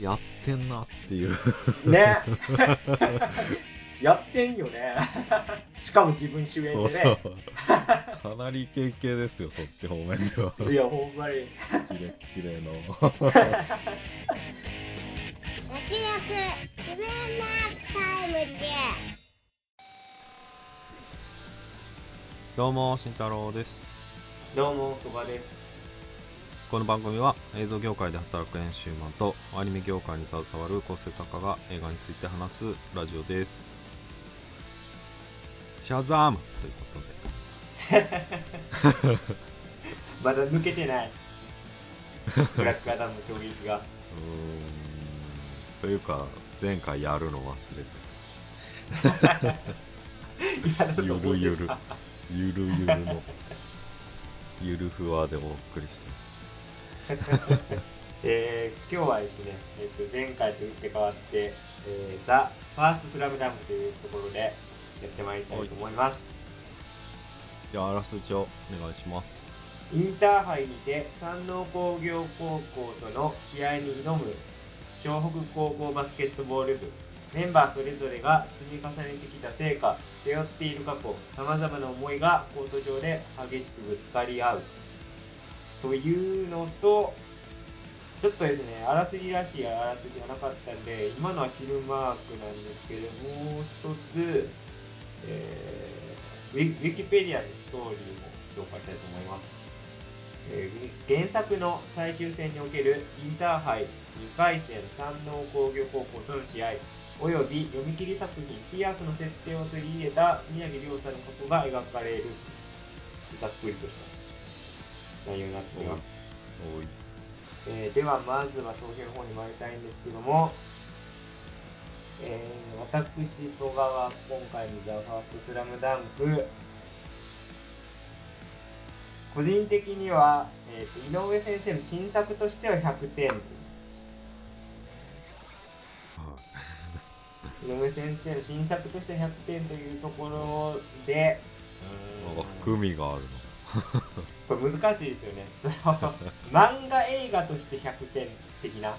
やってんなっていう。ね。やってんよね。しかも自分主演でね。そうそう。かなりイケイケですよそっち方面では。いやほんまに。キレッキレの。焼き肉自分のタイムでどうも慎太郎です。どうもそばですこの番組は映像業界で働く編集マンとアニメ業界に携わる構成作家が映画について話すラジオです。シャザームということで。まだ抜けてない。ブラックアダムの衝撃が。うーん。というか前回 やるの忘れてた。ゆるゆる。ゆるゆるの。ゆるふわでお送りして えー今日はですね、えー、と前回と打って変わって「えー、ザ・ファーストスラムダンクというところでやってまいりたいと思います。じゃああらすじをお願いします。インターハイにて山王工業高校との試合に挑む湘北高校バスケットボール部メンバーそれぞれが積み重ねてきた成果背負っている過去さまざまな思いがコート上で激しくぶつかり合うというのとちょっとですねあらすじらしいあらすじがなかったんで今のはフィルマークなんですけどもう一つ、えーウィキペディアのストーリーも紹介したいと思います。えー原作の最終戦におけるインターハイ2回戦山王工業高校との試合および読み切り作品「ピアス」の設定を取り入れた宮城亮太の過去が描かれる。ざっくりとした。内容になっています、えーではまずは総評の方に参りたいんですけども、えー私曽我は今回の「ザ・ファーストスラムダンク。個人的には、えーと井上先生の新作としては100点はい。井上先生の新作として100点というところでうーんなんか含みがあるこれ難しいですよね。その漫画映画として100点的な。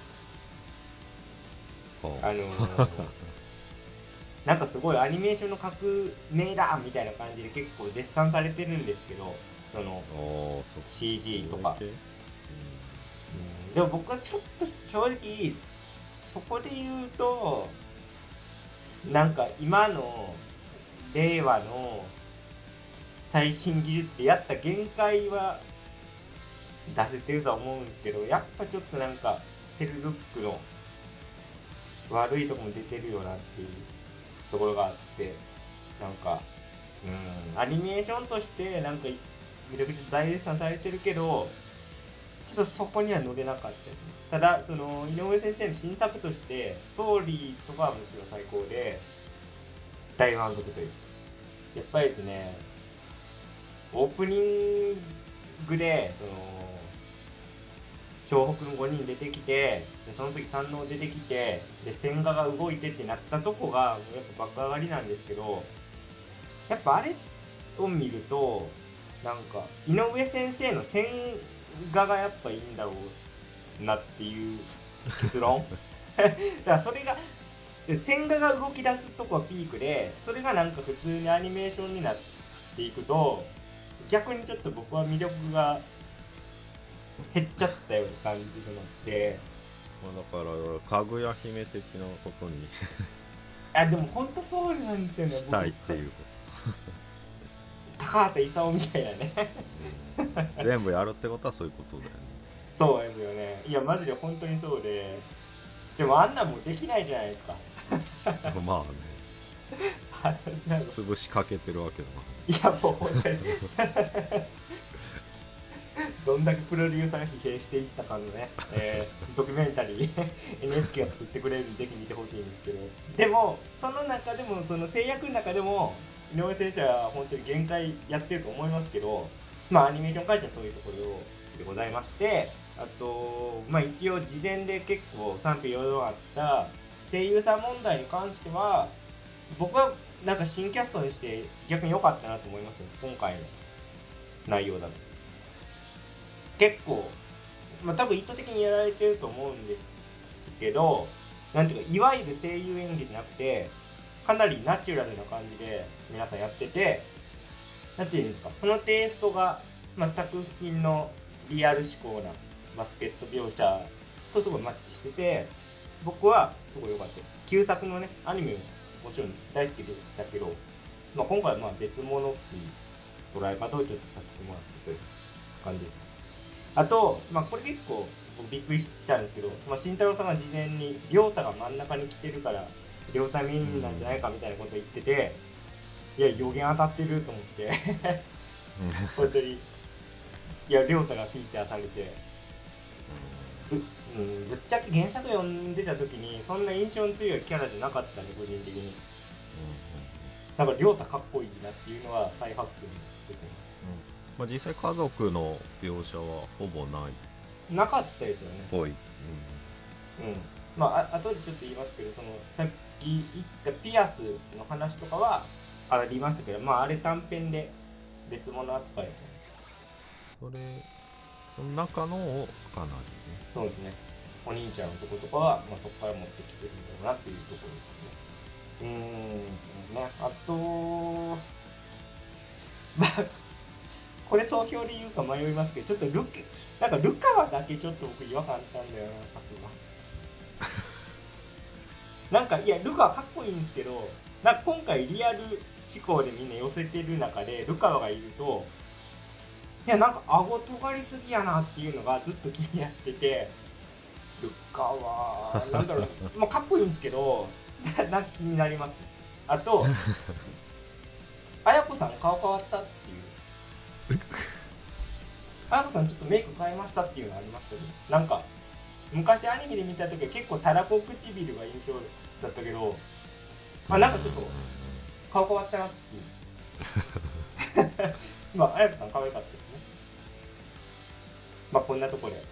のあのー なんかすごいアニメーションの革命だみたいな感じで結構絶賛されてるんですけどその CG とか。うん。でも僕はちょっと正直そこで言うとなんか今の令和の最新技術でやった限界は出せてるとは思うんですけどやっぱちょっとなんかセルルックの悪いとこも出てるよなっていうところがあってなんかうんアニメーションとしてなんかめちゃくちゃ大絶賛されてるけどちょっとそこには乗れなかった。ですねただその井上先生の新作としてストーリーとかはもちろん最高で大満足という。やっぱりですねオープニングでその湘北の5人出てきてでその時山王出てきてで千賀が動いてってなったとこがやっぱ爆上がりなんですけどやっぱあれを見るとなんか井上先生の線画がやっぱいいんだろうなっていう結論。だからそれが線画が動き出すとこはピークでそれがなんか普通にアニメーションになっていくと逆にちょっと僕は魅力が減っちゃったような感じになって。まあ、だからかぐや姫的なことに あでも本当そうなんですよね。したいっていうこ僕高畑勲みたいなね。と、うん。全部やるってことはそういうことだよね。そうですよね。いやマジで本当にそうで。でもあんなんもうできないじゃないですか。まあね。潰しかけてるわけだいやもう本当に。どんだけプロデューサーが疲弊していったかのね、えードキュメンタリー NHK が作ってくれるんでぜひ見てほしいんですけど。でもその中でもその制約の中でも井上先生は本当に限界やってると思いますけどまあアニメーション会社はそういうところでございましてあとまあ一応事前で結構賛否両論あった声優さん問題に関しては僕はなんか新キャストにして逆に良かったなと思います？よ今回の内容だと。結構まあ多分意図的にやられてると思うんですけどなんていうかいわゆる声優演技じゃなくてかなりナチュラルな感じで皆さんやっててなんていうんですか？そのテイストが、まあ、作品のリアル思考なバスケット描写とすごいマッチしてて僕はすごい良かったです。旧作のねアニメももちろん大好きでしたけど、まあ、今回はまあ別物っていう捉え方をちょっとさせてもらってという感じです。あと、まあ、これ結構僕びっくりしたんですけど、まあ、慎太郎さんが事前に亮太が真ん中に来てるから亮太メインなんじゃないかみたいなこと言ってていや予言当たってると思って 本当に。いや亮太がフィーチャーされてぶ,、うん、ぶっちゃけ原作読んでた時にそんな印象の強いキャラじゃなかったんで個人的に。なんか亮太かっこいいなっていうのは再発見ですね。まあ、実際家族の描写はほぼない。っなかったですよね。ぽい、うん。まああ後でちょっと言いますけどそのさっき言ったピアスの話とかはありましたけどまああれ短編で別物扱いですね。それその中のをかなりねそうですね。お兄ちゃんのとことかは、まあ、そこから持ってきてるんだろうなっていうところですね。うーんね。あと まあこれ総評で言うか迷いますけどちょっとルックなんかルカワだけちょっと僕違和感あったんだよな作が なんかいやルカワかっこいいんですけどなんか今回リアル思考でみんな寄せてる中でルカワがいるといやなんか顎尖りすぎやなっていうのがずっと気になってて。ルカワなんだろう。まあかっこいいんですけどな なんか気になりますね。あと 綾子さん顔変わったっていう。綾子さんちょっとメイク変えましたっていうのありましたね。なんか昔アニメで見た時は結構たらこ唇が印象だったけどあなんかちょっと顔変わったなっていう。まあ綾子さん可愛かったまあこんなところで。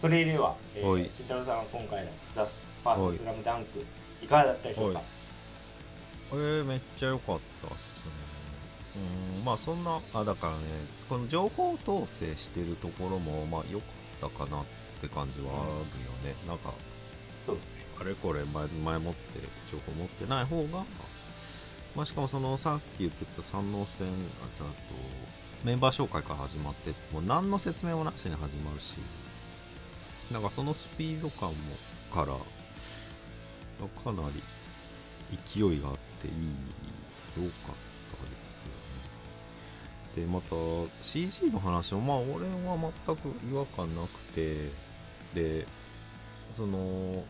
それでは、えはい。ー、慎太郎さんは今回の「ザ・ファーストスラムダンクいかがだったでしょうか？はい。これめっちゃ良かったっすね。うんまあそんなあだからねこの情報統制してるところもまあ良かったかなって感じはあるよね、なんかそうですね。あれこれ前前もって情報持ってない方がまあしかもそのさっき言ってた三能戦あちゃんとメンバー紹介から始まってもう何の説明もなしに始まるしなんかそのスピード感もからかなり勢いがあっていい良かったですよね。でまた CG の話もまあ俺は全く違和感なくてでその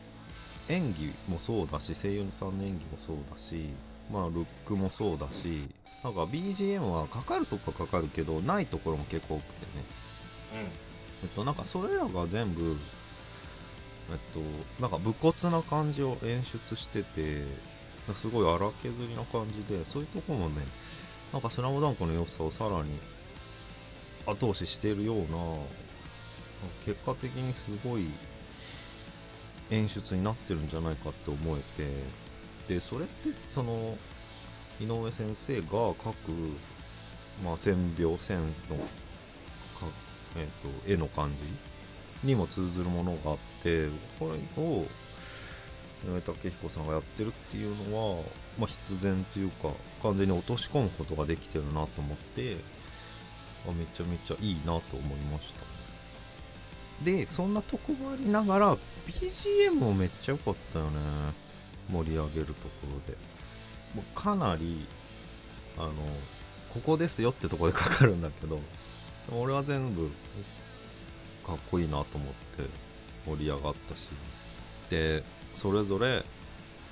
演技もそうだし声優さんの演技もそうだしまあルックもそうだしなんか BGM はかかるとこはかかるけどないところも結構多くてね。えっとなんかそれらが全部えっとなんか武骨な感じを演出しててすごい荒削りな感じでそういうとこもねなんか「スラムダンクの良さをさらに後押ししているような結果的にすごい演出になってるんじゃないかって思えてでそれってその井上先生が描く、まあ、線描線のか、えー、と絵の感じにも通ずるものがあってこれを井上武彦さんがやってるっていうのは、まあ、必然というか完全に落とし込むことができてるなと思ってあめちゃめちゃいいなと思いました。でそんなとこもありながら BGM もめっちゃ良かったよね。盛り上げるところで。もうかなりあのここですよってとこでかかるんだけど俺は全部かっこいいなと思って盛り上がったしでそれぞれ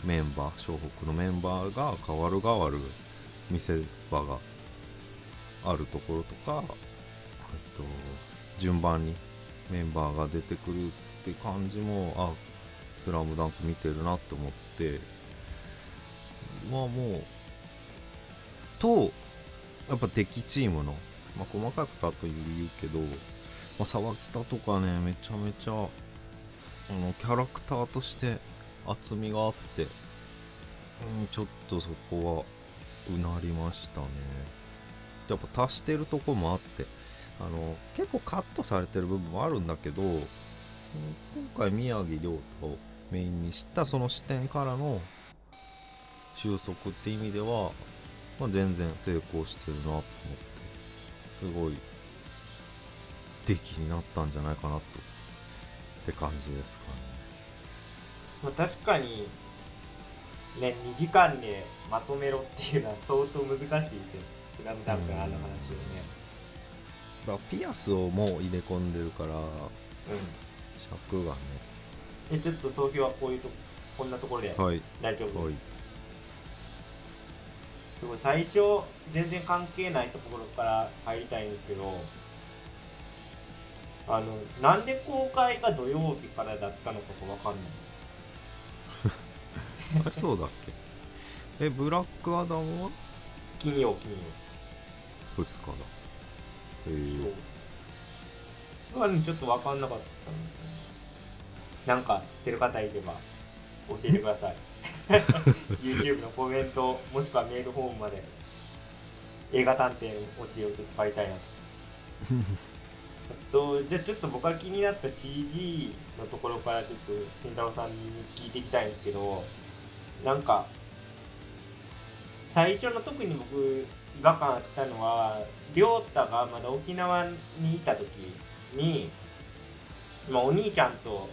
メンバー湘北のメンバーが変わる変わる見せ場があるところとかえっと順番にメンバーが出てくるって感じもあスラムダンク見てるなって思ってまあもうとやっぱ敵チームの、まあ、細かくたという言うけど、まあ、沢北とかねめちゃめちゃあのキャラクターとして厚みがあって、うん、ちょっとそこはうなりましたね。やっぱ足してるとこもあってあの結構カットされてる部分もあるんだけど今回宮城亮太をメインにしたその視点からの収束って意味では、まあ、全然成功してるなと思ってすごい出来になったんじゃないかなとって感じですかね。まあ、確かにね2時間でまとめろっていうのは相当難しいですよ。スラムダンクのあの話をね。だピアスをもう入れ込んでるからうん。尺がね。でちょっと総評はこういうとこんなところではい。大丈夫です、はいすごい最初全然関係ないところから入りたいんですけどあのなんで公開が土曜日からだったのかが分かんない。あれそうだっけ？えブラックアダムは？金曜金曜。2日だ。へえ。そう。まあちょっと分かんなかったなんか知ってる方いれば教えてください YouTube のコメントもしくはメールフォームまで映画探偵のオチをちょっと借りたいなと。あとじゃあちょっと僕が気になった CG のところからちょっと慎太郎さんに聞いていきたいんですけどなんか最初の特に僕違和感あったのは亮太がまだ沖縄にいた時に、まあ、お兄ちゃんと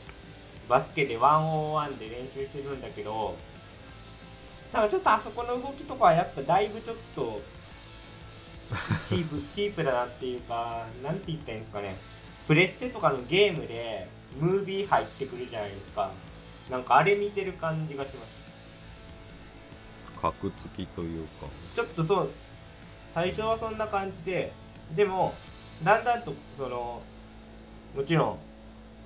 バスケで101で練習してるんだけどなんかちょっとあそこの動きとかはやっぱだいぶちょっとチープ チープだなっていうかなんて言ったらいいんですかね。プレステとかのゲームでムービー入ってくるじゃないですか。なんかあれ見てる感じがします。格付きというか。ちょっとそう最初はそんな感じででもだんだんとそのもちろん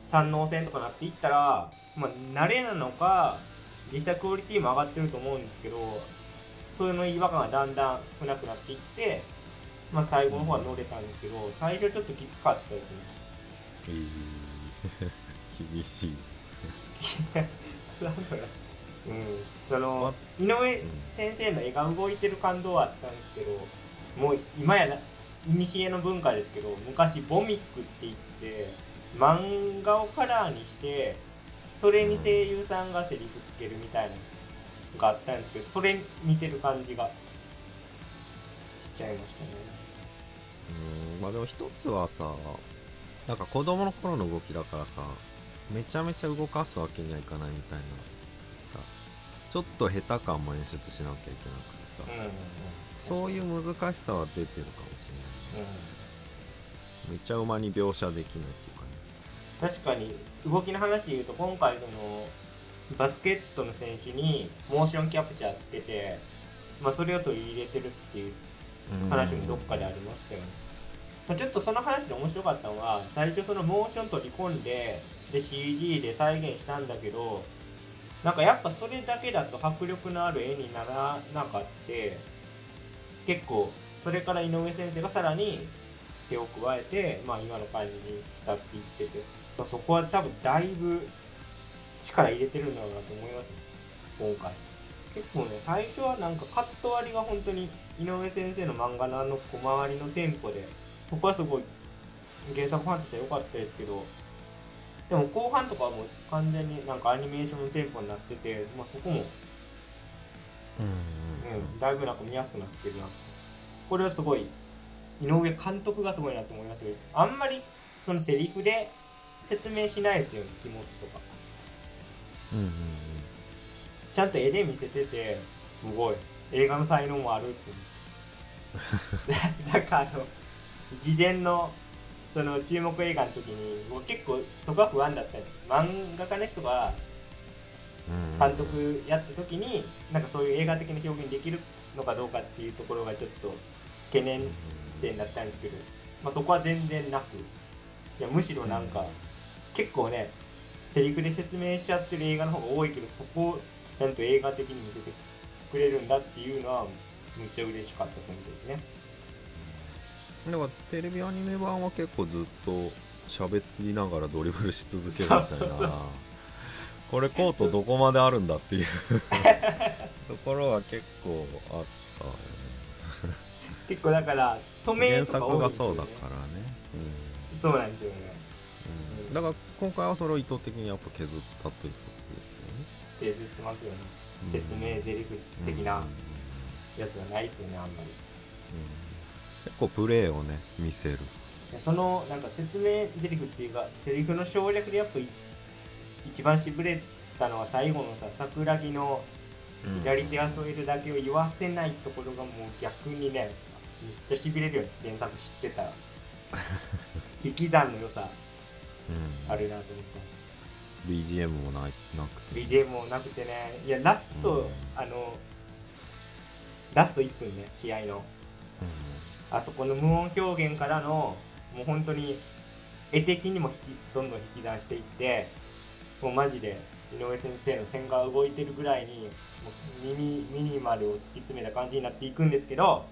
三能線とかなっていったらまあ慣れなのか実際クオリティも上がってると思うんですけどそういうの違和感がだんだん少なくなっていってまあ最後の方は乗れたんですけど最初ちょっときつかったですね。えー厳しいなんだろううん。そのま井上先生の絵が動いてる感動はあったんですけどもう今やな古の文化ですけど昔ボミックって言って漫画をカラーにしてそれに声優さんがセリフつけるみたいなのがあったんですけどそれ見てる感じがしちゃいましたね。うんまあでも一つはさなんか子供の頃の動きだからさめちゃめちゃ動かすわけにはいかないみたいなさちょっと下手感も演出しなきゃいけなくてさ、うんうんうん。そういう難しさは出てるかもしれない。めちゃ馬に描写できないっていう確かに動きの話で言うと今回そのバスケットの選手にモーションキャプチャーつけて、まあ、それを取り入れてるっていう話もどっかでありますけど、まちょっとその話で面白かったのは最初そのモーション取り込んでで CG で再現したんだけどなんかやっぱそれだけだと迫力のある絵にならなかって結構それから井上先生がさらに手を加えて、まあ、今の感じにしたって言ってて、まあ、そこは多分だいぶ力入れてるんだろうなと思いますね。今回。結構ね最初はなんかカット割りが本当に井上先生の漫画のあの小回りのテンポで僕はすごい原作ファンとしては良かったですけどでも後半とかはもう完全になんかアニメーションのテンポになってて、まあ、そこも、うん。うん、だいぶなんか見やすくなってるな。これはすごい井上監督がすごいなと思いますけどあんまりそのセリフで説明しないですよね気持ちとか。うんうんちゃんと絵で見せててすごい。映画の才能もあるってなん かあの事前のその注目映画の時にもう結構そこは不安だったんです漫画家の人がうん監督やった時になんかそういう映画的な表現できるのかどうかっていうところがちょっと懸念点だったんですけど、まあ、そこは全然なく。いやむしろなんか結構ねセリフで説明しちゃってる映画の方が多いけどそこをちゃんと映画的に見せてくれるんだっていうのはめっちゃ嬉しかったポイントですね。だからテレビアニメ版は結構ずっと喋りながらドリブルし続けるみたいな。これコートどこまであるんだっていう。ところは結構あったよね。結構だから止め原とか多い作がそうだからね。そうなんですよね。だから今回はそれを意図的にやっぱ削ったということですよね。削ってますよね。説明台詞的うん。なやつがないですよねあんまり。うん。結構プレーをね見せる。でそのなんか説明台詞っていうかセリフの省略でやっぱい一番しびれたのは最後のさ桜木の左手は添えるだけを言わせないところがもう逆にねめっちゃしびれるよね。原作知ってたら。引き算の良さ。うんあるなと思っ BGM もないなくたて BGM もなくてね。いやラスト、うん。あのラスト1分ね試合の。あそこの無音表現からのもう本当に絵的にも引きどんどん引き算していってもうマジで井上先生の線が動いてるぐらいにもうミニミニマルを突き詰めた感じになっていくんですけど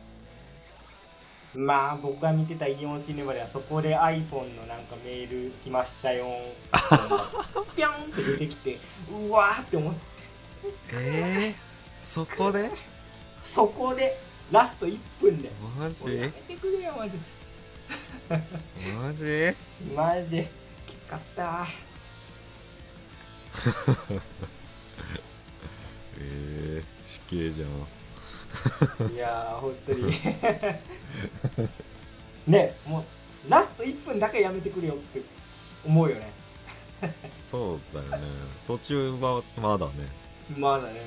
まあ僕が見てたイオンシネマではそこで iPhone のなんかメール来ましたよ。ピョンって出てきてうわーって思って。ええそこで？そこでラスト1分で。マジ？やめてくれよマジ。でマジ？マジ。きつかった。ええ死刑じゃんいやー本当に。ねもうラスト1分だけやめてくれよって思うよね。そうだよね。途中はまだね。まだね。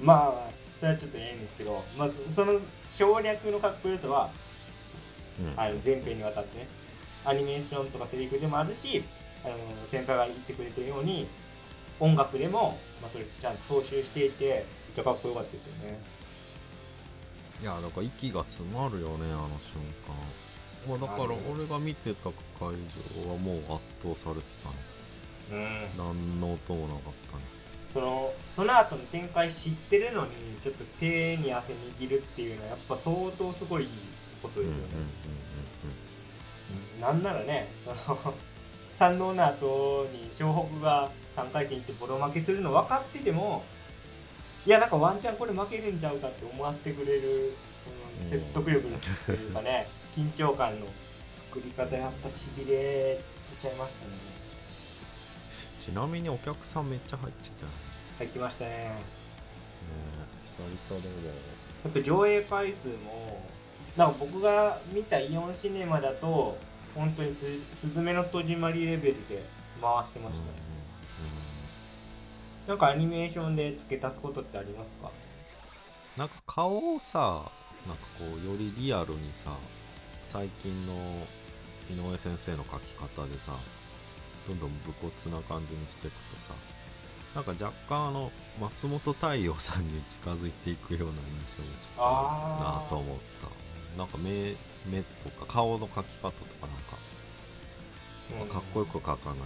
まあそれはちょっとええんですけどまずその省略のかっこよさはうん。あの前編にわたってね。アニメーションとかセリフでもあるしあの先輩が言ってくれてるように音楽でも、まあ、それちゃんと踏襲していてめっちゃかっこよかったですよねいやだから息が詰まるよねあの瞬間。まあだから俺が見てた会場はもう圧倒されてたね。うん。何の音もなかったね。そのその後の展開知ってるのにちょっと手に汗握るっていうのはやっぱ相当すごいことですよね、うんなんならねその山王の後に湘北が3回戦行ってボロ負けするの分かっててもいやなんかワンチャンこれ負けるんちゃうかって思わせてくれるその説得力のというかね 緊張感の作り方やっぱしびれちゃいましたね。ちなみにお客さんめっちゃ入ってた入ってましたね。ね久々だよやっぱ上映回数もなんか僕が見たイオンシネマだと本当にす「すずめの戸締まり」レベルで回してました、ねなんかアニメーションで付け足すことってありますか？なんか顔をさなんかこうよりリアルにさ最近の井上先生の描き方でさどんどん武骨な感じにしていくとさなんか若干あの松本太陽さんに近づいていくような印象もちょっとあるなと思った。なんか目目とか顔の描き方とかなんか、かっこよく描かない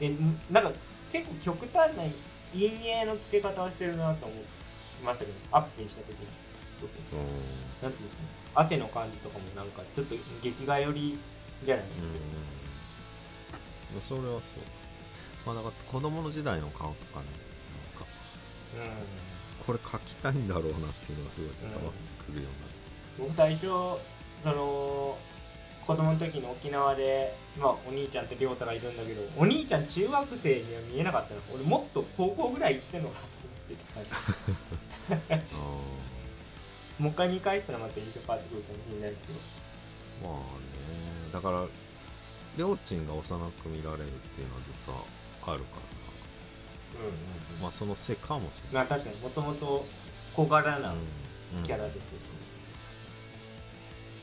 みえなんか結構極端な陰影の付け方をしてるなと思いましたけどアップにした時に。ななんていうんですかね。汗の感じとかもなんかちょっと劇画寄りじゃないですか、うん、それはそう。まあだから子供の時代の顔とかねなんか。これ描きたいんだろうなっていうのがすごい伝わってくるような、僕最初その子供の時に沖縄で、まあ、お兄ちゃんと亮太がいるんだけどお兄ちゃん中学生には見えなかったの。俺もっと高校ぐらい行ってんのかなと思ってた もう一回見返したらまた印象変わってくるかもしれないですけど。まあねだからりょーちんが幼く見られるっていうのはずっとあるからうんうんなまあその背かもしれまあ確かにもともと小柄なない、うんキャラですし、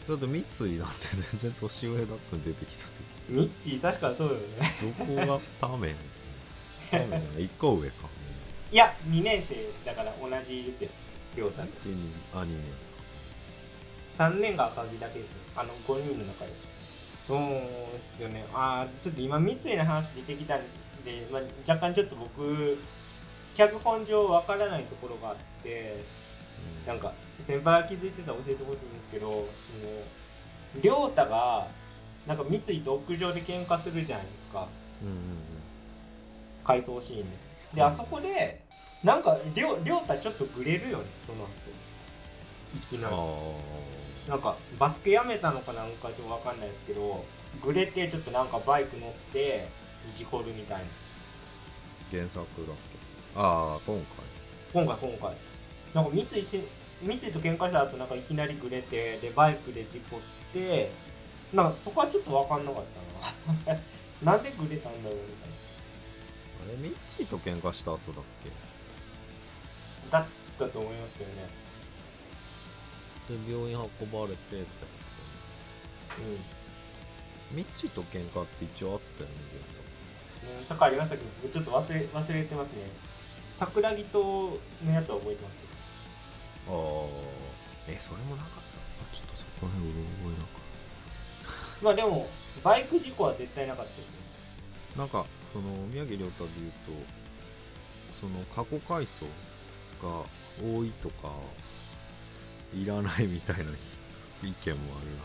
だって三井なんて全然年上だったの出てきた時。ミッチー確かそうだよね。どこがタメン？タメン1個上か。いや2年生だから同じですよ。亮太。うちに兄ね3年が赤木だけですねあの5人の中で。そうですよね。ああちょっと今三井の話出てきたんで、まあ、若干ちょっと僕脚本上わからないところがあってなんか先輩が気づいてたら教えてほしいんですけどその亮太がなんか三井と屋上で喧嘩するじゃないですか。うんうん回想シーンで。であそこでなんか亮亮太ちょっとグレるよねその後。いきうんなり。あなんかバスケやめたのかなんかちょっとわかんないですけどグレてちょっとなんかバイク乗って事故るみたいな。原作だっけ？ああ今今回今回なんか三井し三井と喧嘩した後なんかいきなりグレてでバイクで事故ってなんかそこはちょっと分かんなかったな。なんでグレたんだろうみたい回あれミッチーと喧嘩した後だっけ？なだったと思いますけどね。で病院運ばれてってやつうん。ミッチーと喧嘩って一応あったよねうん、さっきありましたけど、ちょっと忘れ忘れてますね。桜木とのやつは覚えてます原作ああえそれもなかった？あちょっとそこら辺うろ覚えなけど。まあでも、バイク事故は絶対なかったですね。なんかその宮城亮太で言うとその過去回想が多いとかいらないみたいな意見もある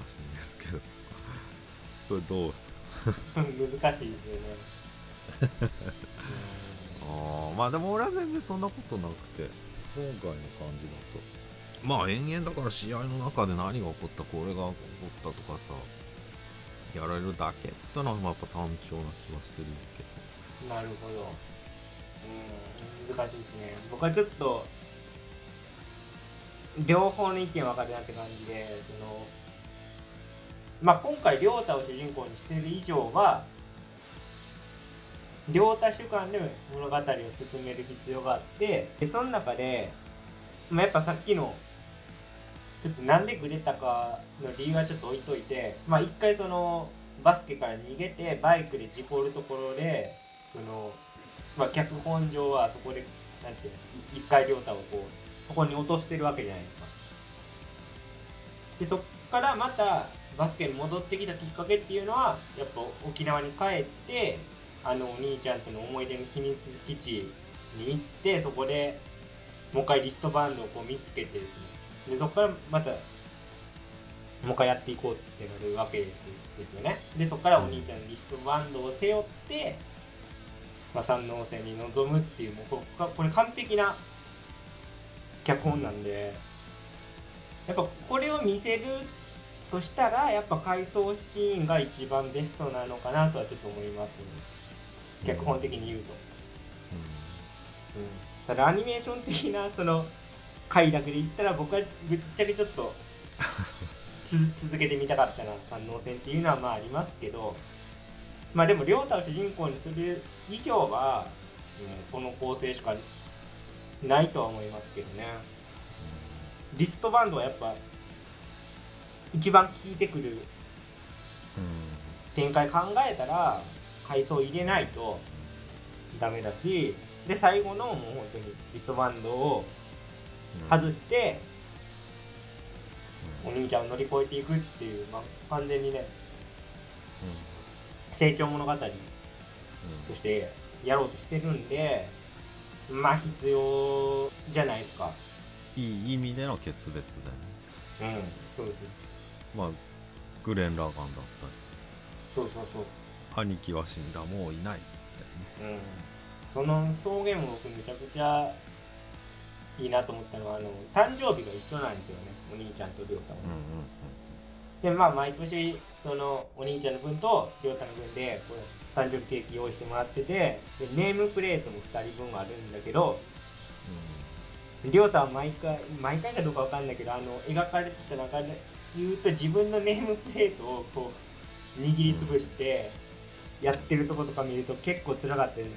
らしいんですけど それどうっすか？難しいですよね。ああまあでも俺は全然そんなことなくて今回の感じだとまあ延々だから試合の中で何が起こったこれが起こったとかさやられるだけってのはまあやっぱ単調な気がするけうんなるほど。うん、難しいですね。僕はちょっと、両方の意見分かるなって感じで、その、まあ今回、亮太を主人公にしてる以上は、両太主観で物語を進める必要があってでその中で、まあ、やっぱさっきのちょっとなんでグレたかの理由はちょっと置いといてまあ一回そのバスケから逃げてバイクで事故るところでその、まあ、脚本上はそこでなんていう一回亮太をこうそこに落としてるわけじゃないですか。でそっからまたバスケに戻ってきたきっかけっていうのはやっぱ沖縄に帰ってあのお兄ちゃんとの思い出の秘密基地に行ってそこでもう一回リストバンドをこう見つけてですね。でそこからまたもう一回やっていこうってなるわけですよね。でそこからお兄ちゃんのリストバンドを背負って、まあ、山王戦に臨むっていうもうこここれ完璧な脚本なんでやっぱこれを見せるとしたらやっぱ回想シーンが一番ベストなのかなとはちょっと思いますね。脚本的に言うと、うん、ただアニメーション的なその快楽で言ったら僕はぶっちゃけちょっと つ続けてみたかったな三能戦っていうのはまあありますけど。まあでも亮太を主人公にする以上は、うん、この構成しかないとは思いますけどね。リストバンドはやっぱ一番効いてくる展開考えたら階層入れないとダメだしで最後のもう本当にリストバンドを外して、お兄ちゃんを乗り越えていくっていう、まあ、完全にね成長物語としてやろうとしてるんでまあ必要じゃないですか。いい意味での決別だよね。うんそうですまあグレン・ラガンだったり。そうそうそう兄貴は死んだもういないみたいなうん。その表現も僕めちゃくちゃいいなと思ったのはあの誕生日が一緒なんですよね。お兄ちゃんと亮太も、でまあ毎年そのお兄ちゃんの分と亮太の分でこう誕生日ケーキ用意してもらっててでネームプレートも2人分あるんだけど亮太は毎回毎回かどうかわかんないけどあの描かれてた中で言うと自分のネームプレートをこう握りつぶしてやってるとことか見ると結構辛かったんだよね。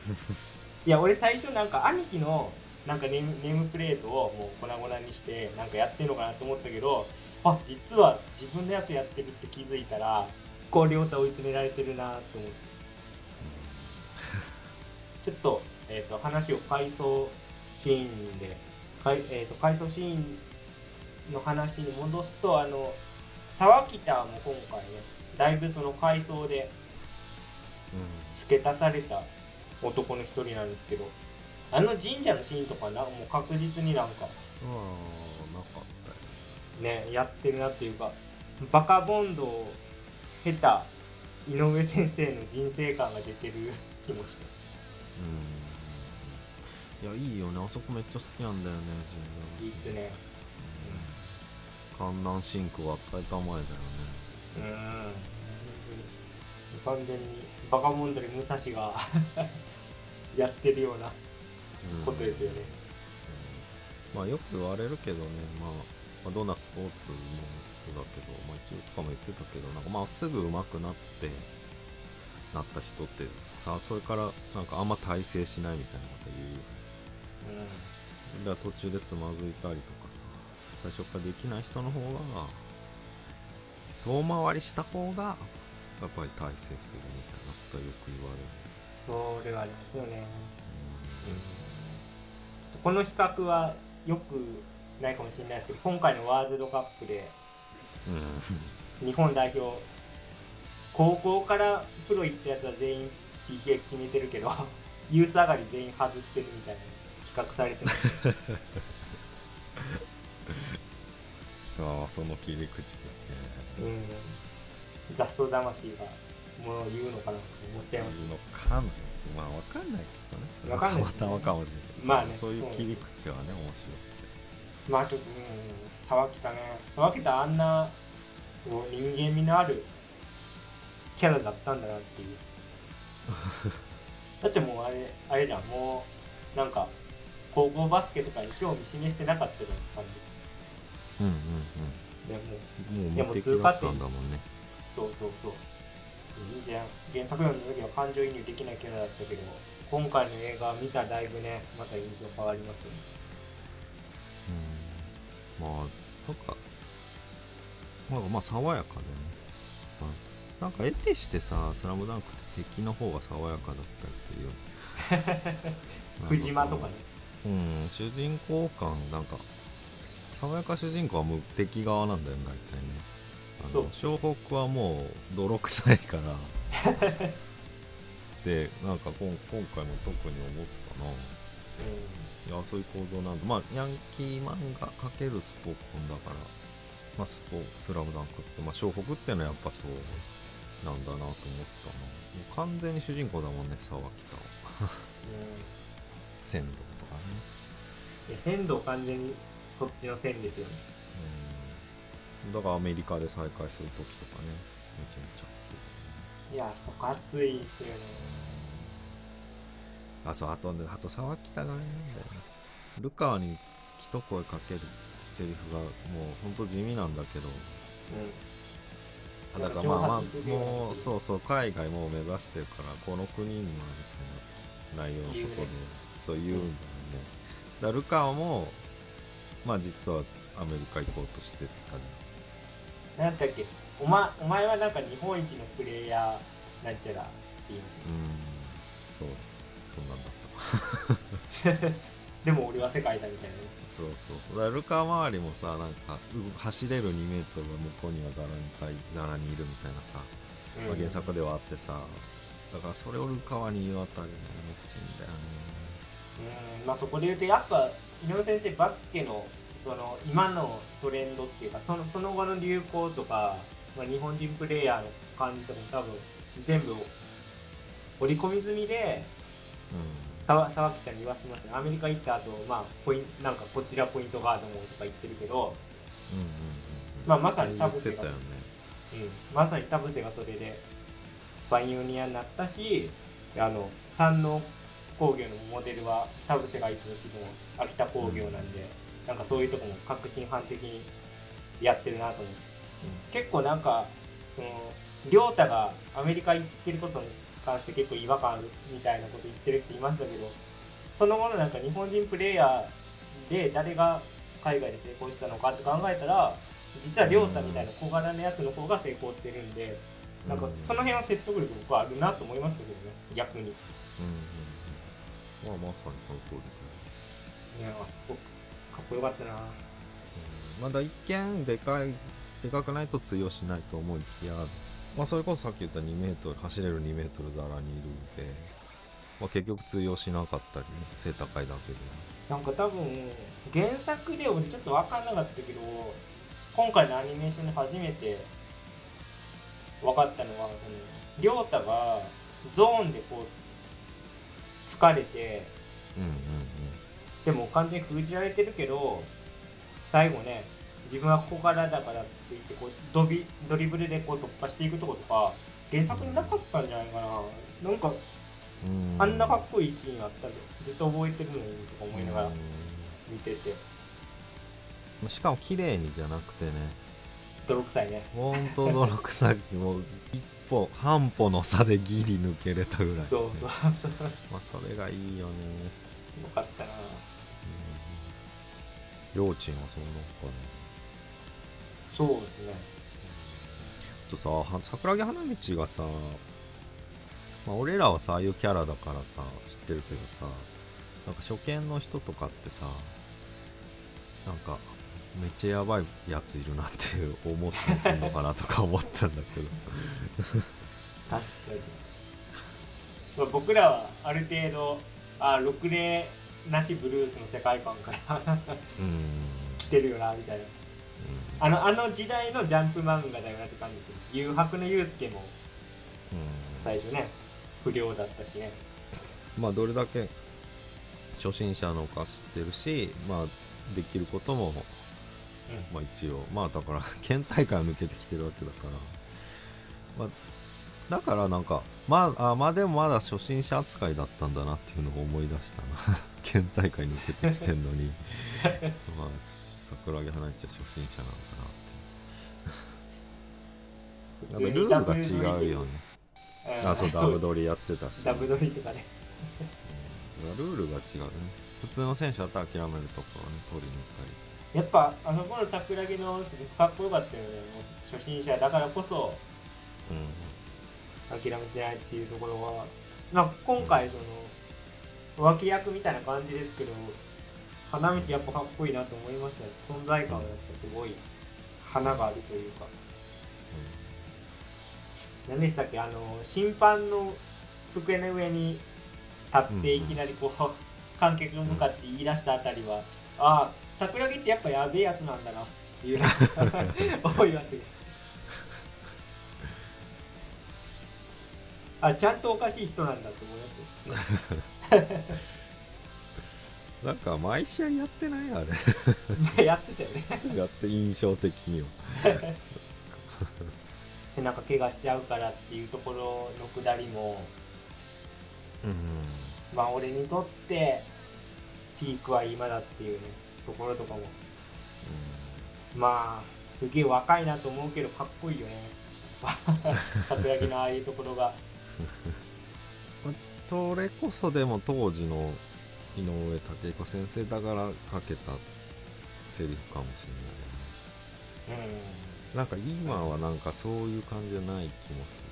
いや俺最初なんか兄貴のなんかネームネームプレートをもう粉々にしてなんかやってんのかなと思ったけどあ実は自分のやつやってるって気づいたらこう亮太追い詰められてるなと思って。ちょっと,、えー、と話を回想シーンで、かいえー、と回想シーンの話に戻すとあの沢北も今回ねだいぶその回想で付け足された男の一人なんですけどあの神社のシーンとかなもう確実になんかうんなかったよ。ねやってるなっていうかバカボンドを経た井上先生の人生観が出てる気もして。うん。いやいいよね。あそこめっちゃ好きなんだよねいいっすね。うん。観覧シンクを与えたまえだよね。うん。完全にバカモンドリ武蔵が やってるようなうん。ことですよね。まあよく言われるけどね、まあ、まあどんなスポーツもそうだけど、まあ、一応とかも言ってたけどなんかまあすぐ上手くなってなった人ってさそれからなんかあんま大成しないみたいなこと言うだから途中でつまずいたりとかさ最初からできない人の方が遠回りした方がやっぱり大成するみたいなことはよく言われる、それはありますよね。うん。ちょっとこの比較はよくないかもしれないですけど今回のワールドカップで日本代表高校からプロ行ったやつは全員 PK 決めてるけど ユース上がり全員外してるみたいな比較されてます。ああその切り口、ね、うんザスト魂がもう言うのかなと思っちゃいます。のかな。まあわかんないけどね。わかんない。たまたまかもしれない。まあね。そういう切り口はね面白くて。まあちょっとうん沢北ね。沢北あんなこう人間味のあるキャラだったんだなっていう。だってもうあれあれじゃん。もうなんか高校バスケとかに興味示してなかったじゃん感うんうんじでもうんもいうやもう無敵だったんだもんねそうそうそう。全然原作読んだ時は感情移入できないキャラだったけど今回の映画見たらだいぶねまた印象変わりますよね。うん。まあなんかまあまあ爽やかだよね、まあ、なんか得てしてさ「スラムダンクって敵の方が爽やかだったりするよね。藤間とかね。うん。主人公感なんか爽やか主人公はもう敵側なんだよね大体ね。あそう。の湘北はもう泥臭いから。でなんか今今回も特に思ったな。いやそういう構造なんだ。まあヤンキー漫画かけるスポコンだからまあスポスラムダンクってまあ湘北ってのはやっぱそうなんだなと思ったな。もう完全に主人公だもんね沢北は。うん。仙道とかね。で鮮度完全にそっちの線ですよね。うんだからアメリカで再会する時とかね。めちゃめちゃ熱い。いやそこ熱いですよね。あそうあとねあと沢北があれなんだよね。ルカワに一声かけるセリフがもうほんと地味なんだけど。あだからまあまあもうそうそう海外もう目指してるからこの国にもみたいな内容のことでそう言うんだよね、だからルカワもまあ実はアメリカ行こうとしてたじなんだっけ？お,、ま、お前はなんか日本一のプレイヤーなんちゃらって言いまゃんうん。そう。そんなんだった。すでも俺は世界だみたいなね。そうそうそう。だルカ周りもさなんかう走れる2メートルが向こうにはざらにいっぱいざらにいるみたいなさ、まあ、原作ではあってさだからそれをルカワに言うあたりねめっちゃいいんだよね。うん。まあそこで言うとやっぱ井上先生バスケのその今のトレンドっていうかそのその後の流行とか、まあ、日本人プレイヤーの感じとかも多分全部織り込み済みでう沢沢北に言わせますねアメリカ行った後、まあポインなんかこちらポイントガードもとか言ってるけど、んうんうんうん。まあまさに言田臥がね。うん、まさに田臥がそれでパイオニアになったしあの山王工業のモデルは田臥がいた時も秋田工業なんで、なんかそういうとこも革新犯的にやってるなと思って、結構なんかその亮太がアメリカ行ってることに関して結構違和感あるみたいなこと言ってる人いましたけどその後のなんか日本人プレイヤーで誰が海外で成功したのかって考えたら実は亮太みたいな小柄なやつの方が成功してるんで、なんかその辺は説得力僕はあるなと思いましたけどね逆に。うんうんうん。まあまさにその通りいやすごくかっこよかったな。うん。まだ一見でかいでかくないと通用しないと思いきや、まあ、それこそさっき言った2メートル走れる2メートルざらにいるんで、まあ、結局通用しなかったりね背高いだけで。なんか多分原作で俺ちょっと分かんなかったけど今回のアニメーションで初めて分かったのは亮太がゾーンでこう疲れてうんうんでも完全に封じられてるけど最後ね自分は小柄だからって言ってこうドビドリブルでこう突破していくとことか原作になかったんじゃないかな。なんかうん。あんなかっこいいシーンあったで。ずっと覚えてるのにとか思いながらうん。見ててしかも綺麗にじゃなくてね。泥臭いね。ほんと泥臭い。もう一歩半歩の差でギリ抜けれたぐらい、そうそうまあそれがいいよね。よかったな。うん幼稚園はそんな他ね。そうですね。あとさは桜木花道がさ、まあ、俺らはさああいうキャラだからさ知ってるけどさなんか初見の人とかってさなんかめっちゃやばいやついるなって思ったりするのかなとか思ったんだけど。確かに、まあ、僕らはある程度あ6例なしブルースの世界観からうん。来てるよなみたいな。あのあの時代のジャンプ漫画だよなって感じです誘白の祐介もうん。最初ね不良だったしね。まあどれだけ初心者のか知ってるしまあできることもまあ一応。まあだから県大会を抜けてきてるわけだから。まあだからなんかまああまあでもまだ初心者扱いだったんだなっていうのを思い出したな。県大会抜けてきてんのに。まあ桜木花道は初心者なのかなって。なんかルールが違うよね。うんあそうダブドリやってたし。ダブドリとかね。うん。ルールが違うね。普通の選手だったら諦めるところね取りに行ったり。やっぱあの桜木のかっこよかったよね。初心者だからこそ。うん諦めてないっていうところはなんか今回その脇役みたいな感じですけど花道やっぱかっこいいなと思いましたね存在感がやっぱすごい花があるというか。何でしたっけ？あの審判の机の上に立っていきなりこう、観客に向かって言い出したあたりは、ああ桜木ってやっぱやべえやつなんだなっていうのを 思いましたけどあちゃんとおかしい人なんだと思います なんか毎試合やってないあれ。よ やってたよね。やって印象的には。背中怪我しちゃうからっていうところのくだりもうん。まあ俺にとってピークは今だっていうねところとかも。まあすげえ若いなと思うけどかっこいいよね。桜木のああいうところがそれこそでも当時の井上武彦先生だからかけたセリフかもしれないよね。うなんか今はなんかそういう感じじゃない気もす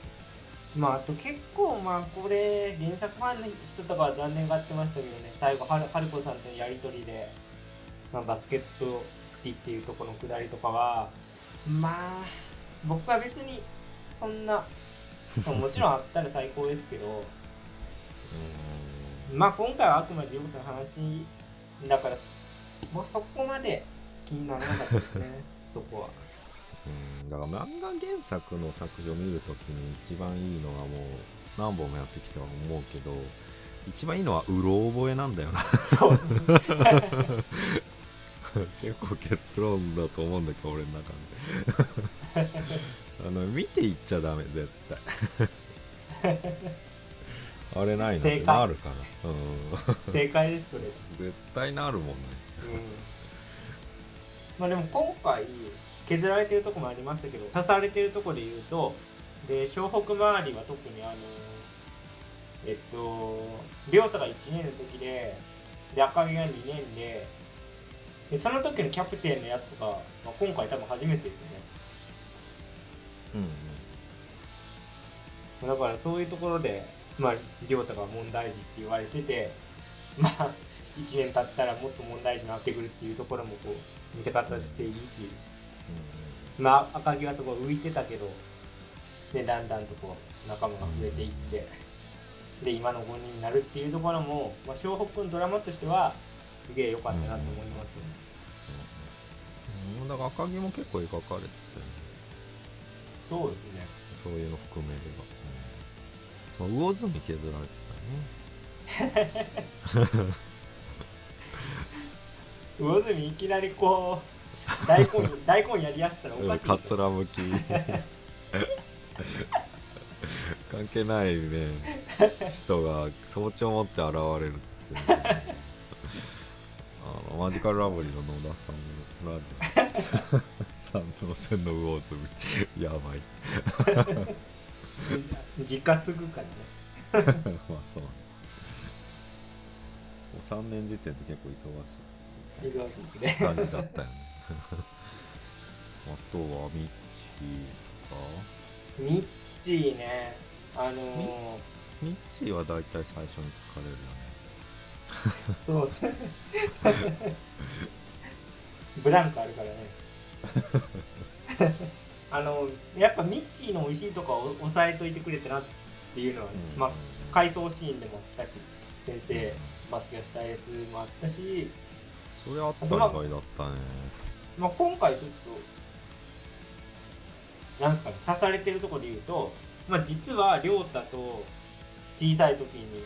んまああと結構まあこれ原作ファンの人とかは残念がってましたけどね。最後はる春子さんとのやり取りで、まあ、バスケット好きっていうところのくだりとかはまあ僕は別にそんな もちろんあったら最高ですけど。るまあ今回はあくまで両方の話だからもうそこまで気にならなかったですね。そこは。うん。だから漫画原作の作品を見るときに一番いいのはもう何本もやってきては思うけど一番いいのはうろ覚えなんだよな。そう。結構結論だと思うんだけど俺の中であの見ていっちゃダメ絶対。あれないなってなるから、うん、正解ですそれ。絶対なるもんね。うん。まあでも今回削られてるとこもありましたけど足されてるとこで言うとで湘北周りは特にあのえっと亮太が1年の時でで赤木が2年ででその時のキャプテンのやつとか、まあ、今回多分初めてですよねうんだからそういうところでまあ亮太が問題児って言われててまあ1年経ったらもっと問題児になってくるっていうところもこう見せ方していいしまあ赤木はすごい浮いてたけどでだんだんとこう仲間が増えていってで今の5人になるっていうところも、まあ、湘北のドラマとしてはすげえ良かったなと思いますね、うん、うん、だから赤木も結構描かれてたよねそうですね。そういうの含めれば、うん。まあ、魚住削られてたね。魚住いきなりこう大根 大根やりやしたらおかしいかつらむき。関係ないね。人が早朝持って現れるっつって、あのマジカルラブリーの野田さんのラジオ三能線の魚住やばい自家継ぐからねまあそうもう3年時点で結構忙しい忙しいね感じだったよねあとはミッチーとかミッチーねあのー、ミッチーは大体最初に疲れるよねそうっすねブランクあるからね あのやっぱミッチーの美味しいとこを押さえといてくれたなっていうのはね、うん。まあ回想シーンでもあったし先生バスケをしたエースもあったし、それあったら意外だったね。まあ、今回ちょっとなんですかね足されてるところで言うと、まあ、実は亮太と小さい時に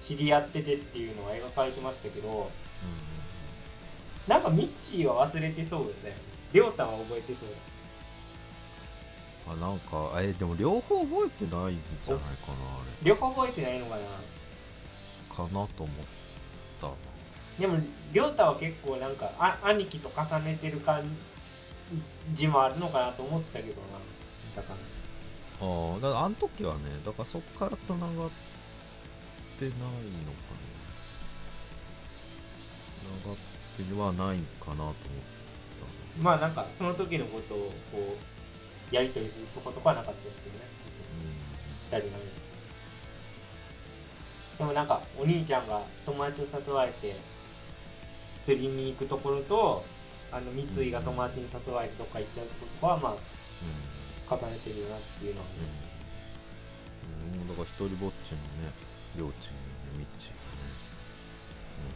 知り合っててっていうのは描かれてましたけどなんかミッチーは忘れてそうよね。亮太は覚えてそう。あなんかえでも両方覚えてないんじゃないかなあ両方覚えてないのかな。れかなと思ったでも亮太は結構なんかあ兄貴と重ねてる感じもあるのかなと思ったけどな。だからああだからあの時はねだからそっからつながってないのかな。つながってはないかなと思っまあなんかその時のことをこうやり取りするとことかはなかったですけどね。た二人の間でもなんかお兄ちゃんが友達を誘われて釣りに行くところとあの三井が友達に誘われてどっか行っちゃうところとかはまあうん。重ねてるよなっていうのはね、うん、うん、だから一人ぼっちのねりょうちん。のねミッチーがね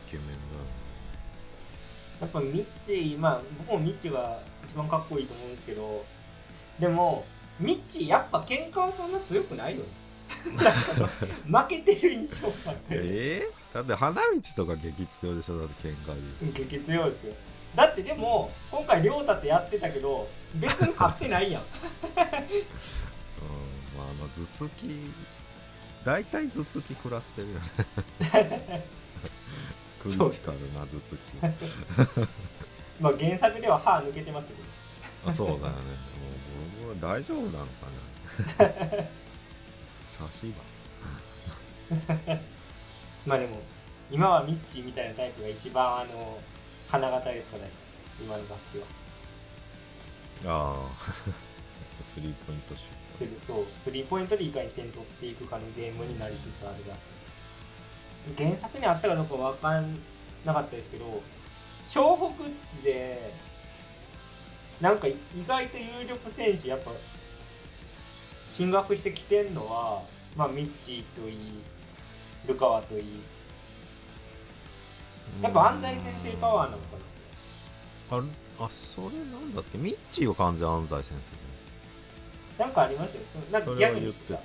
イケメンだよねやっぱミッチーまあ僕もミッチーが一番かっこいいと思うんですけどでもミッチーやっぱ喧嘩はそんな強くないよ 負けてる印象があって。えー、だって花道とか激強でしょ？だって喧嘩で激強いですよ。だってでも今回亮太ってやってたけど別に勝ってないやん。うんまああの頭突き大体頭突き食らってるよね クリティカルな頭突きまあ原作では歯抜けてますけどあそうだよね。もうボロボロ大丈夫なのかな。差し まあでも今はミッチーみたいなタイプが一番あの花形ですからね。今のバスケは。歯あ あスリーポイントシュするとスリーポイントでいかに点取っていくかのゲームになりつつあるらしい原作にあったかどうかわかんなかったですけど湘北でなんか意外と有力選手やっぱ進学してきてんのはまあミッチーといいルカワといい。トやっぱ安西先生パワーなのかな。ああそれなんだっけ？ミッチーは完全安西先なんかありますよ。なんか生それは逆に言ってた、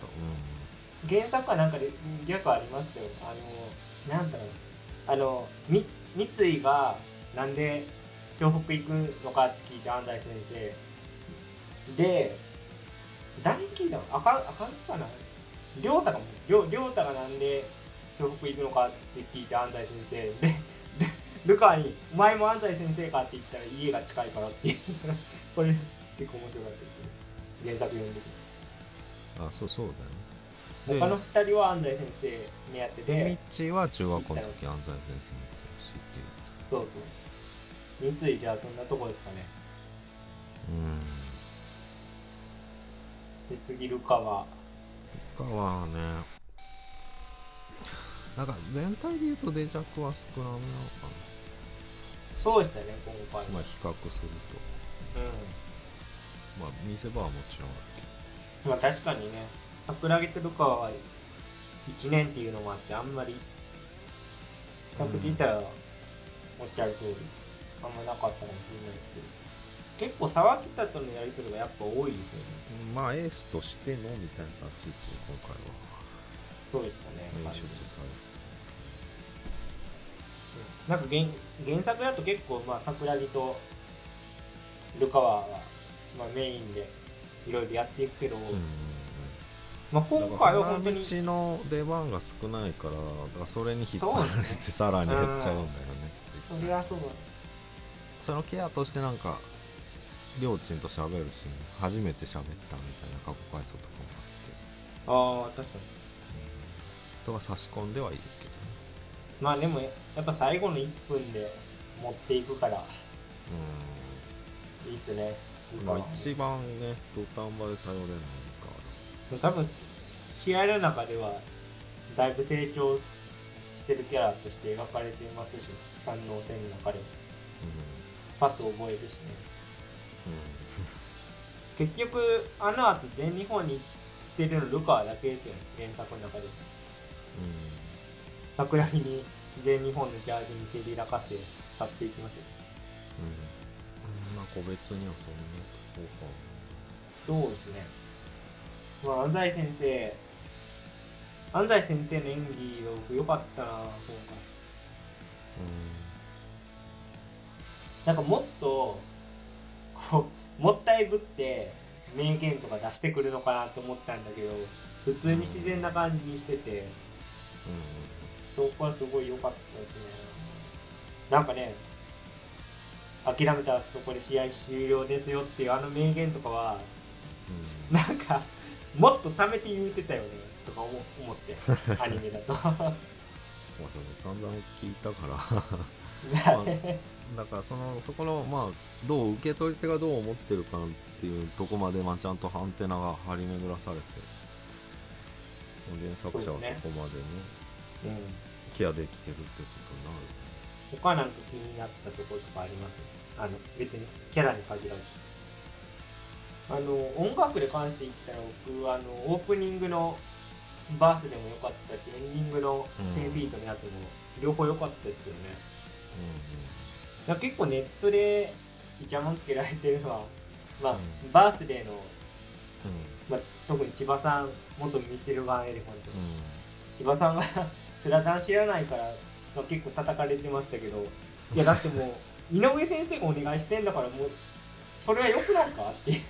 原作はなんかでうん逆ありましたよあのなんだろうあのみ三井がなんで湘北行くのかって聞いて安西先生。で誰に聞いたの？あかあかんかな。亮太かも亮亮太がなんで湘北行くのかって聞いて安西先生。で ルルカに「お前も安西先生か?」って言ったら家が近いからっていう。これ結構面白かったですね。原作読んでて、あそうそうだね。他の二人は安西先生目当てで。でチーは中学校の時安西先生に行ってほしいっていう。そうそう。三井じゃあそんなとこですかね。うん。で次ルカは。他はねなんか全体で言うとデジャクは少なめなのかそうでしたね今回。なまあ比較すると。まあ見せ場はもちろんあるけうんまあ確かにね桜木とルカは1年っていうのもあってあんまり比較的言ったらおっしゃる通りあんまなかったかもしれないですけど。結構沢北とのやり取りがやっぱ多いですよね。どまあエースとしてのみたいな立ち位置で今回は。そうですかね。演出されてなんか原原作だと結構まあ桜木とルカワは、まあ、メインでいろいろやっていくけど、うんまあ、今回は本当に道の出番が少ないからそれに引っ張られてさらに減っちゃうんだよね。それはそうそのケアとしてなんかりょーちんと喋るし初めて喋ったみたいな過去回想とかもあって。ああ確かに。とか差し込んではいるけど。ねまあでもやっぱ最後の1分で持っていくから。いいっすね。一番ね土壇場で頼れないか多分試合の中ではだいぶ成長してるキャラとして描かれていますし三能戦の中でもらパスを覚えるしね。うん結局あの後全日本に行ってるのルカワだけですよね原作の中で。うん。桜木に全日本のジャージにせりらかして去っていきますよ。うん、うん、まあ個別にはそんなそうか。そうですねまあ安西先生安西先生の演技が僕良かったな今回なんかもっとこうもったいぶって名言とか出してくるのかなと思ったんだけど普通に自然な感じにしててうん。そこはすごい良かったですね。なんかね諦めたらそこで試合終了ですよっていうあの名言とかはうん。なんかもっと貯めて言うてたよねとか思思って アニメだと。まあでも散々聞いたから。だからそのそこのまあどう受け取り手がどう思ってるかっていうとこまで、まあ、ちゃんとアンテナが張り巡らされて原作者はそこまでねうんケアできてるってことになる。他なんか気になったところとかあります？あの別にキャラに限らずあの音楽で関して言ったら僕あのオープニングのバースでも良かったしエンディングの10フィートのやつも両方良かったですけどね、なんか結構ネットでイチャモンつけられてるのはまあ、うんバースデーの、うん。まあ、特に千葉さん元ミシェルガン・エレファントうん。千葉さんがスラダン知らないから、まあ、結構叩かれてましたけど。いやだってもう井上先生がお願いしてんだからもうそれはよくないかっていう。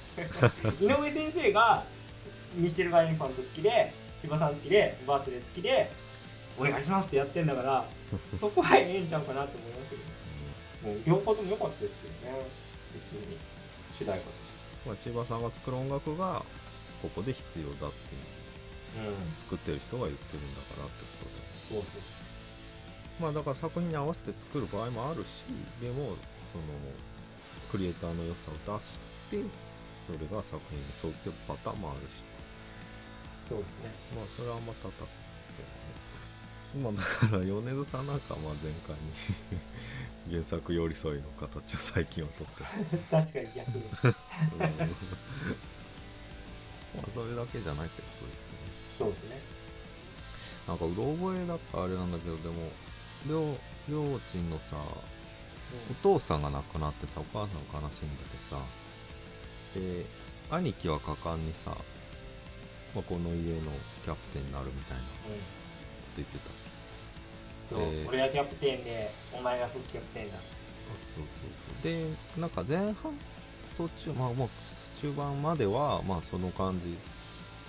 井上先生がミシェルガン・エレファント好きで千葉さん好きでバースデー好きでお願いしますってやってんだから そこはええんちゃうかなと思いますけどもう両方とも良かったですけどね。別に。主題歌として。まあ、千葉さんが作る音楽がここで必要だっていう。うん。作ってる人が言ってるんだからってことで。そうそうまあだから作品に合わせて作る場合もあるしでもそのクリエイターの良さを出してそれが作品に沿ってるパターンもあるし。そうですね。まあそれはあんま叩くけどね。まあだから米津さんなんかはまあ前回に 原作寄り添いの形を最近は取ってる。確かに逆に。うん。まあそれだけじゃないってことですよね。そうですね。なんかうろ覚えだったあれなんだけどでもりょうちんのさお父さんが亡くなってさお母さん悲しんでてさで兄貴は果敢にさ、まあ、この家のキャプテンになるみたいなことうん言ってた。そう、えー俺はキャプテンでお前が副キャプテンだ。あそうそうそう。でなんか前半途中まあもう終盤まではまあその感じ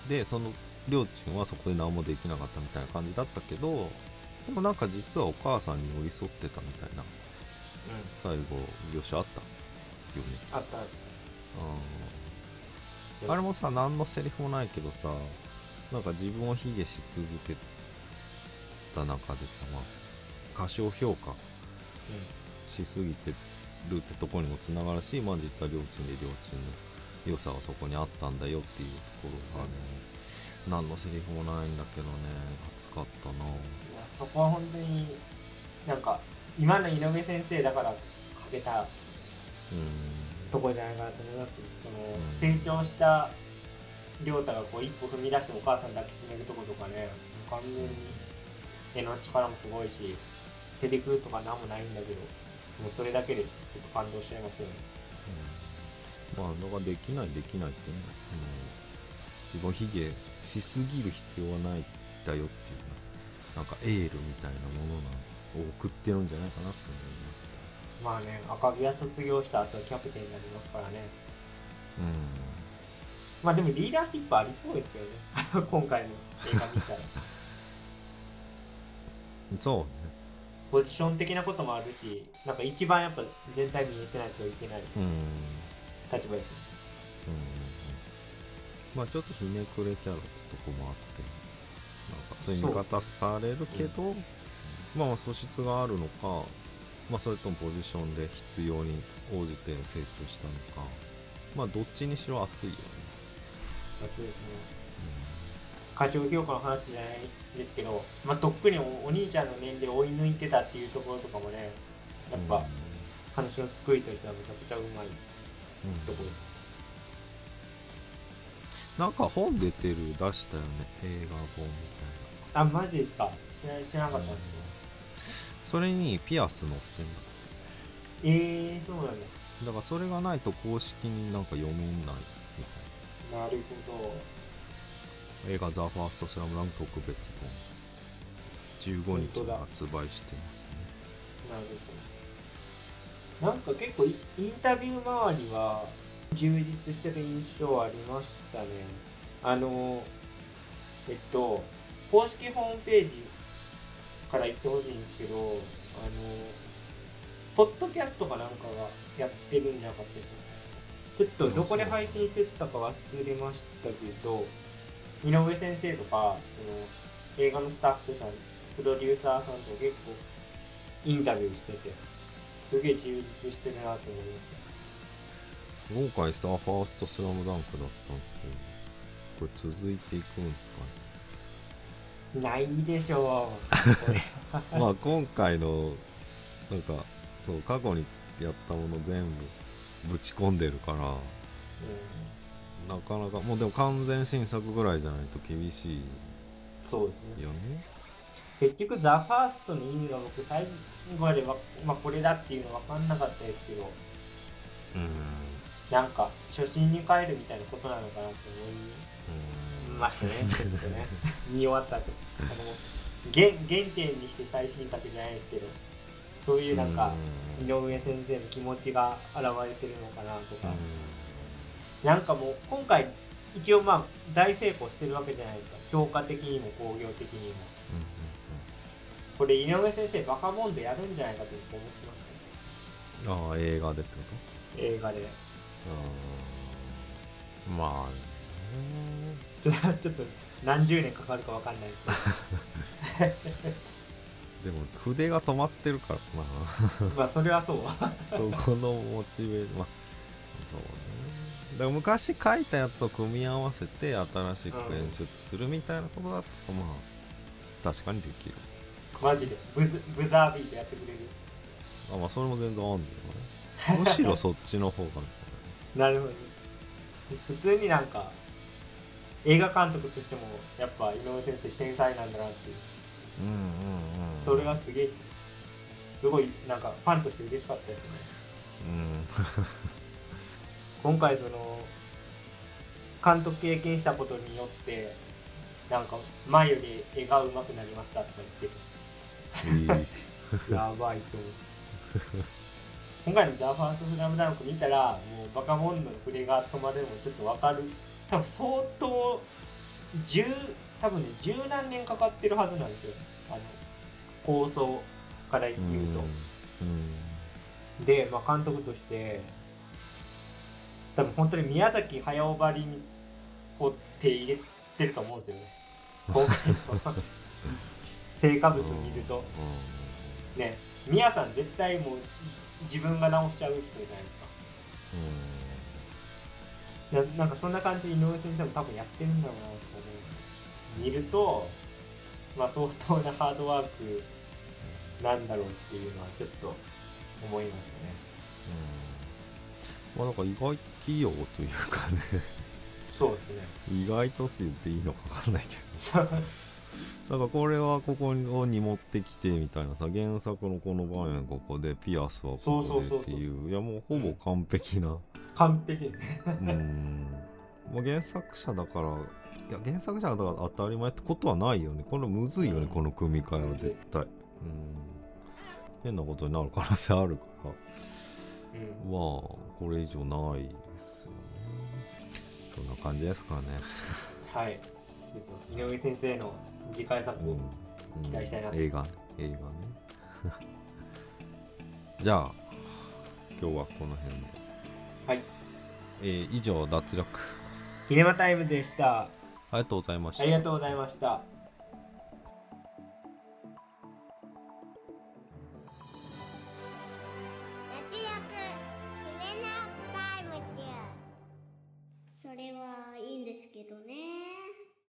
でそのりょうちんはそこで何もできなかったみたいな感じだったけどでもなんか実はお母さんに寄り添ってたみたいなうん最後描写あった？よね。あった。うん。あれもさ何のセリフもないけどさなんか自分を卑下し続けた中でさまあ過小評価しすぎてるってところにもつながるし、まあ、実は両親で両親の良さはそこにあったんだよっていうところがね、何のセリフもないんだけどね熱かったな。そこは本当になんか今の井上先生だからかけたうん。ところじゃないかなと思いますけどその、うん。成長した亮太がこう一歩踏み出してお母さん抱きしめるとことかね完全に絵の力もすごいしセリフとか何もないんだけどもうそれだけでちょっと感動しちゃいますよね。うん。まあだからできないできないってね、うん、自分を卑下しすぎる必要はないんだよっていうななんかエールみたいなものなを送ってるんじゃないかなって思いました。まあね赤城は卒業した後はキャプテンになりますからね。うん。まあでもリーダーシップありそうですけどね。今回の映画見たら。そうね。ポジション的なこともあるしなんか一番やっぱ全体見えてないといけないうん。うん立場ですよまあちょっとひねくれキャラってとこもあってなんかそういう見方されるけど、まあまあ素質があるのかまあそれともポジションで必要に応じて成長したのかまあどっちにしろ熱いよね、熱いですね。過小評価の話じゃないですけど、まあ、とっくにおお兄ちゃんの年齢を追い抜いてたっていうところとかもねやっうんぱ話の作りとしてはめちゃくちゃうまいうん。ところです。なんか本出てる出したよね映画本みたいな。あマジですか？知ら知らなかったんですそれにピアス乗ってんだ。けどえー、そうなんだだからそれがないと公式になんか読めないみたいな。るほど。な映画「ザ・ファーストスラムダンク特別本。15日に発売してますね。なるほど。なんか結構イインタビュー周りは充実してる印象ありましたね。あのえっと公式ホームページから言ってほしいんですけどあのポッドキャストかなんかがやってるんじゃなかったでしたちょっとどこで配信してたか忘れましたけど井上先生とかその映画のスタッフさんプロデューサーさんと結構インタビューしててすげえ充実してるなと思いまし今回スターファーストスラムダンクだったんですけどこれ続いていくんですかね？たないでしょう。まあ今回のなんかそう過去にやったもの全部ぶち込んでるからうん。なかなかもうでも完全新作ぐらいじゃないと厳しいそうですね。よね結局ザ・ファーストの意味が僕最後までわ、まあ、これだっていうの分かんなかったですけどうん。なんか初心に帰るみたいなことなのかなと思うんいましたねちょっとね。見終わった後あの原原点にして最新作じゃないですけどそういうなんかうん。井上先生の気持ちが現れてるのかなとか、うん。なんかもう今回一応まあ大成功してるわけじゃないですか。評価的にも興行的にも。これ井上先生バカモンでやるんじゃないかと思ってますけうんうんああ映画でってこど映画で。とうん。まあねちょちょっと何十年かかるかわかんないです。でも筆が止まってるからけどまあそれはそう。なそこのモチベまあそうね。だから昔書いたやつを組み合わせて新しく演出するみたいなことだったらまあ確かにできる。マジでブズブザービートやってくれる。あまあそれも全然あんだよな。むしろそっちの方が。なるほど。普通になんか映画監督としてもやっぱ井上先生天才なんだなっていう。うんうんうん。それはすげえすごいなんかファンとして嬉しかったですね。うん。今回その監督経験したことによってなんか前より絵が上手くなりましたとか言って。いい。やばいと思う。今回の「ザ・ファースト・スラムダンク見たらもうバカモンドの筆が止まるのもちょっとわかる多分相当十多分ね十何年かかってるはずなんですよ。あの構想から言うと、うん。で、まあ、監督として多分本当に宮崎駿ばりにこう手入れてると思うんですよね。今回の成果物を見ると。ね宮さん絶対もうじ自分が直しちゃう人じゃないですかななんかそんな感じで井上先生も多分やってるんだろうなと思う。見るとまあ相当なハードワークなんだろうっていうのはちょっと思いましたね。うん。まあなんか意外と器用というかね。そうですね。意外とって言っていいのか分かんないけどなんかこれはここに持ってきてみたいなさ原作のこの場面ここでピアスはここでっていう。いやもうほぼ完璧な。完璧ね。うん。まあ原作者だからいや原作者だから当たり前ってことはないよね。これむずいよね、うん。この組み替えは絶対。うん。変なことになる可能性あるから。うん。まあこれ以上ないですよね。そんな感じですかね。はい井上先生の次回作を期待したいなと。映画。映画ね。じゃあ今日はこの辺で。はい。えー以上脱力キネマタイムでした。ありがとうございました。ありがとうございました。脱力決めなタイム中。それはいいんですけどね